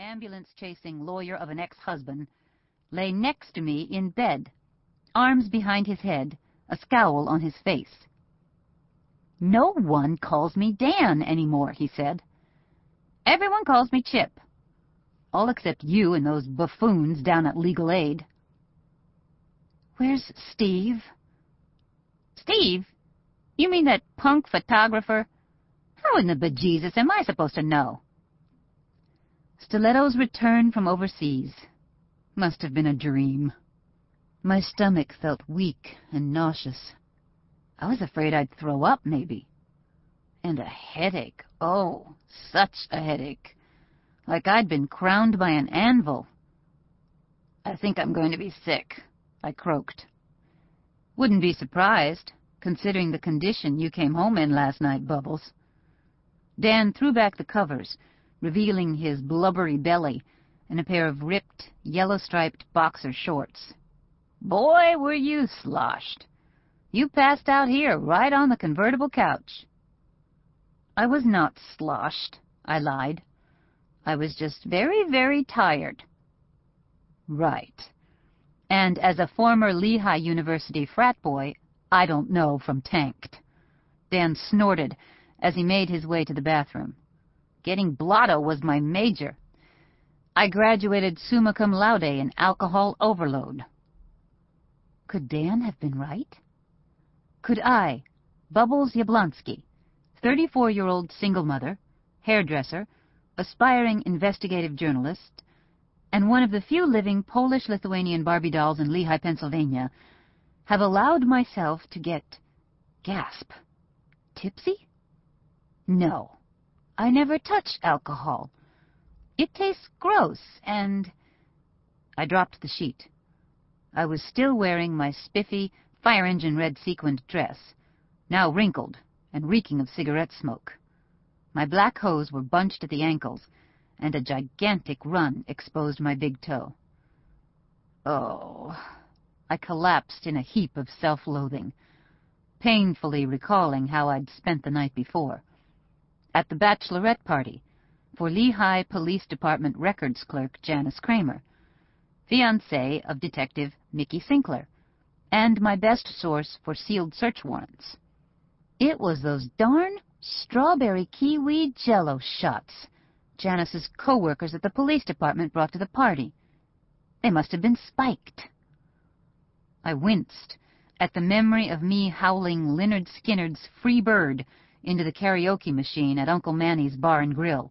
ambulance-chasing lawyer of an ex-husband, lay next to me in bed, arms behind his head, a scowl on his face. No one calls me Dan anymore, he said. Everyone calls me Chip. All except you and those buffoons down at Legal Aid. Where's Steve? Steve? You mean that punk photographer? How in the bejesus am I supposed to know? Stiletto's return from overseas must have been a dream. My stomach felt weak and nauseous. I was afraid I'd throw up, maybe. And a headache. Oh, such a headache. Like I'd been crowned by an anvil. I think I'm going to be sick, I croaked. Wouldn't be surprised, considering the condition you came home in last night, Bubbles. Dan threw back the covers, revealing his blubbery belly and a pair of ripped, yellow-striped boxer shorts. Boy, were you sloshed. You passed out here, right on the convertible couch. I was not sloshed, I lied. I was just very, very tired. Right. And as a former Lehigh University frat boy, I don't know from tanked. Dan snorted as he made his way to the bathroom. Getting blotto was my major. I graduated summa cum laude in alcohol overload. Could Dan have been right? Could I, Bubbles Yablonsky, 34-year-old single mother, hairdresser, aspiring investigative journalist, and one of the few living Polish-Lithuanian Barbie dolls in Lehigh, Pennsylvania, have allowed myself to get, gasp, tipsy? No, I never touch alcohol. It tastes gross, and... I dropped the sheet. I was still wearing my spiffy, fire-engine red sequined dress, now wrinkled and reeking of cigarette smoke. My black hose were bunched at the ankles, and a gigantic run exposed my big toe. Oh, I collapsed in a heap of self-loathing, painfully recalling how I'd spent the night before at the bachelorette party for Lehigh Police Department records clerk Janice Kramer, fiancée of Detective Mickey Sinkler, and my best source for sealed search warrants. It was those darn strawberry kiwi jello shots Janice's co-workers at the police department brought to the party. They must have been spiked. I winced at the memory of me howling Lynyrd Skynyrd's Free Bird into the karaoke machine at Uncle Manny's Bar and Grill,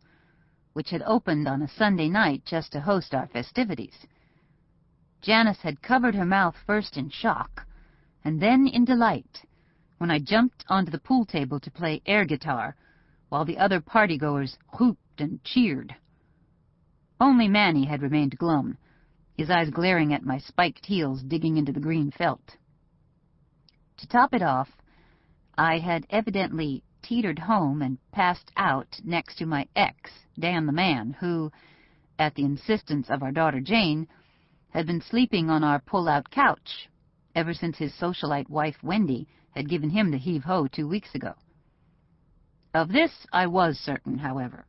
which had opened on a Sunday night just to host our festivities. Janice had covered her mouth first in shock, and then in delight, when I jumped onto the pool table to play air guitar, while the other partygoers whooped and cheered. Only Manny had remained glum, his eyes glaring at my spiked heels digging into the green felt. To top it off, I had evidently teetered home and passed out next to my ex, Dan the man, who, at the insistence of our daughter Jane, had been sleeping on our pull-out couch ever since his socialite wife Wendy had given him the heave-ho two weeks ago. Of this I was certain, however.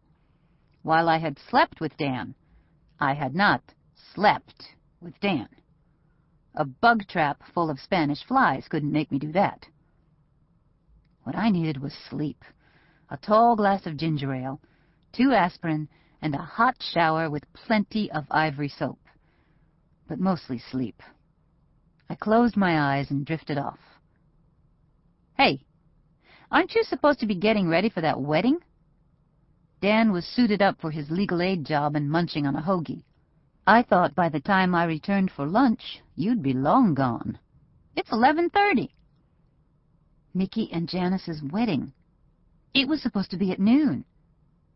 While I had slept with Dan, I had not slept with Dan. A bug trap full of Spanish flies couldn't make me do that. What I needed was sleep. A tall glass of ginger ale, two aspirin, and a hot shower with plenty of ivory soap. But mostly sleep. I closed my eyes and drifted off. Hey, aren't you supposed to be getting ready for that wedding? Dan was suited up for his legal aid job and munching on a hoagie. I thought by the time I returned for lunch, you'd be long gone. It's 11.30. Mickey and Janice's wedding. It was supposed to be at noon.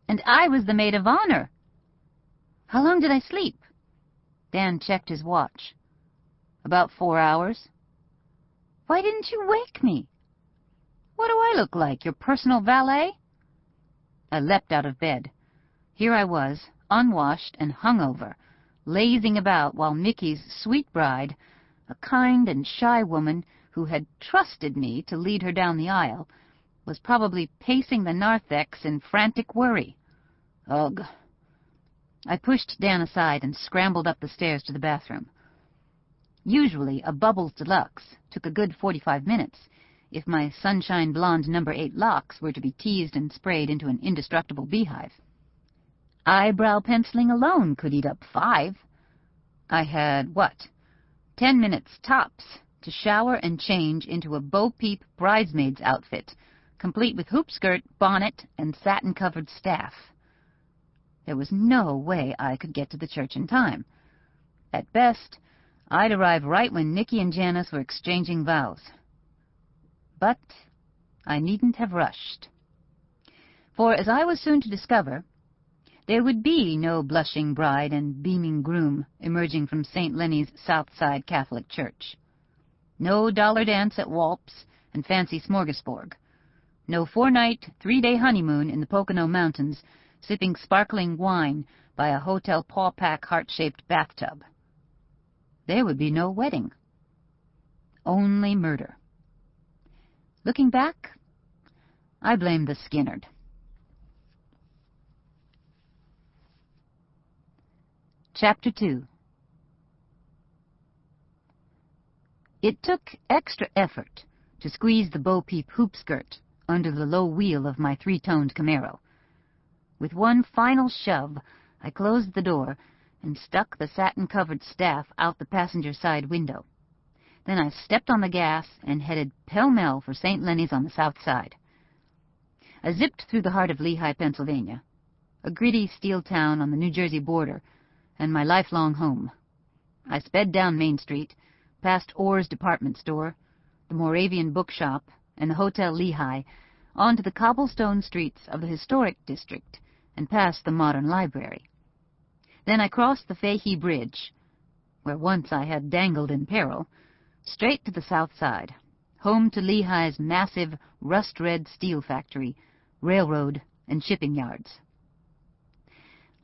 And I was the maid of honor. How long did I sleep? Dan checked his watch. About four hours. Why didn't you wake me? What do I look like, your personal valet? I leapt out of bed. Here I was, unwashed and hungover, lazing about while Mickey's sweet bride, a kind and shy woman who had trusted me to lead her down the aisle, was probably pacing the narthex in frantic worry. Ugh. I pushed Dan aside and scrambled up the stairs to the bathroom. Usually, a Bubbles Deluxe took a good 45 minutes if my sunshine blonde number eight locks were to be teased and sprayed into an indestructible beehive. Eyebrow penciling alone could eat up five. I had, what, ten minutes tops to shower and change into a Bo Peep bridesmaid's outfit, complete with hoop skirt, bonnet, and satin-covered staff. There was no way I could get to the church in time. At best, I'd arrive right when Mickey and Janice were exchanging vows. But I needn't have rushed. For, as I was soon to discover, there would be no blushing bride and beaming groom emerging from St. Lenny's South Side Catholic Church. No dollar dance at Walp's and fancy smorgasbord. No four-night, three-day honeymoon in the Pocono Mountains, sipping sparkling wine by a hotel paw-pack heart-shaped bathtub. There would be no wedding. Only murder. Looking back, I blame the Skynyrd. Chapter 2 It took extra effort to squeeze the Bo Peep hoop skirt under the low wheel of my three-toned Camaro. With one final shove, I closed the door and stuck the satin-covered staff out the passenger side window. Then I stepped on the gas and headed pell-mell for St. Lenny's on the south side. I zipped through the heart of Lehigh, Pennsylvania, a gritty steel town on the New Jersey border, and my lifelong home. I sped down Main Street, past Orr's department store, the Moravian bookshop, and the Hotel Lehigh, onto the cobblestone streets of the historic district, and past the modern library. Then I crossed the Fahey Bridge, where once I had dangled in peril, straight to the south side, home to Lehigh's massive rust-red steel factory, railroad, and shipping yards.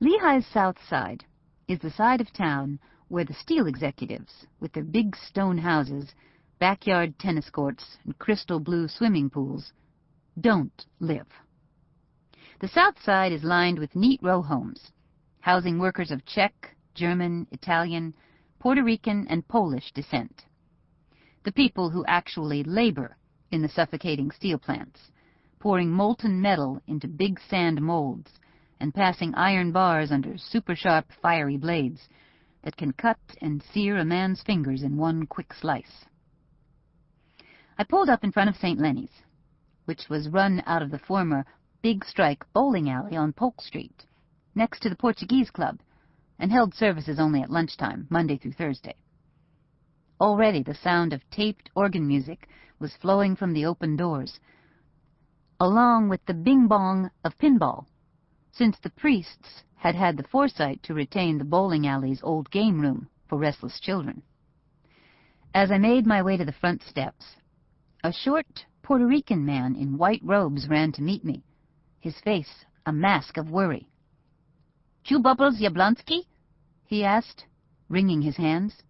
Lehigh's south side is the side of town where the steel executives, with their big stone houses, backyard tennis courts, and crystal blue swimming pools, don't live. The south side is lined with neat row homes, housing workers of Czech, German, Italian, Puerto Rican, and Polish descent. The people who actually labor in the suffocating steel plants, pouring molten metal into big sand molds and passing iron bars under super-sharp, fiery blades that can cut and sear a man's fingers in one quick slice. I pulled up in front of St. Lenny's, which was run out of the former Big Strike bowling alley on Polk Street, next to the Portuguese Club, and held services only at lunchtime, Monday through Thursday. Already the sound of taped organ music was flowing from the open doors, along with the bing-bong of pinball since the priests had had the foresight to retain the bowling alley's old game room for restless children. As I made my way to the front steps, a short Puerto Rican man in white robes ran to meet me, his face a mask of worry. Chew Bubbles Yablonsky? he asked, wringing his hands.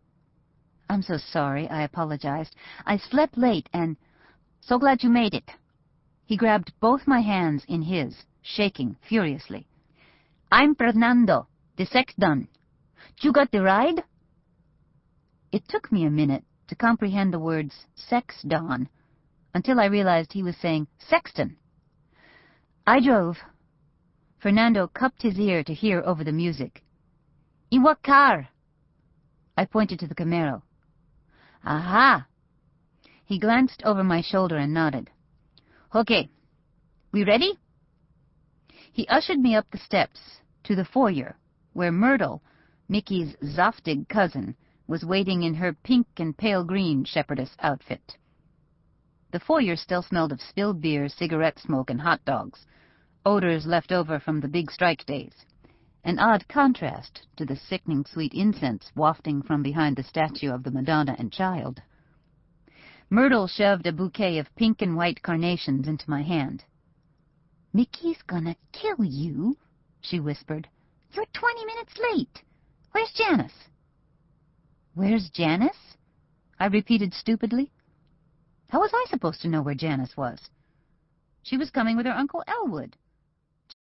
I'm so sorry, I apologized. I slept late and... So glad you made it. He grabbed both my hands in his shaking furiously. I'm Fernando, the sexton. You got the ride? It took me a minute to comprehend the words sex don until I realized he was saying sexton. I drove. Fernando cupped his ear to hear over the music. In what car? I pointed to the Camaro. Aha! He glanced over my shoulder and nodded. Okay. We ready? He ushered me up the steps to the foyer, where Myrtle, Mickey's Zoftig cousin, was waiting in her pink and pale green shepherdess outfit. The foyer still smelled of spilled beer, cigarette smoke, and hot dogs, odors left over from the big strike days, an odd contrast to the sickening sweet incense wafting from behind the statue of the Madonna and Child. Myrtle shoved a bouquet of pink and white carnations into my hand. Mickey's gonna kill you, she whispered. You're twenty minutes late. Where's Janice? Where's Janice? I repeated stupidly. How was I supposed to know where Janice was? She was coming with her Uncle Elwood,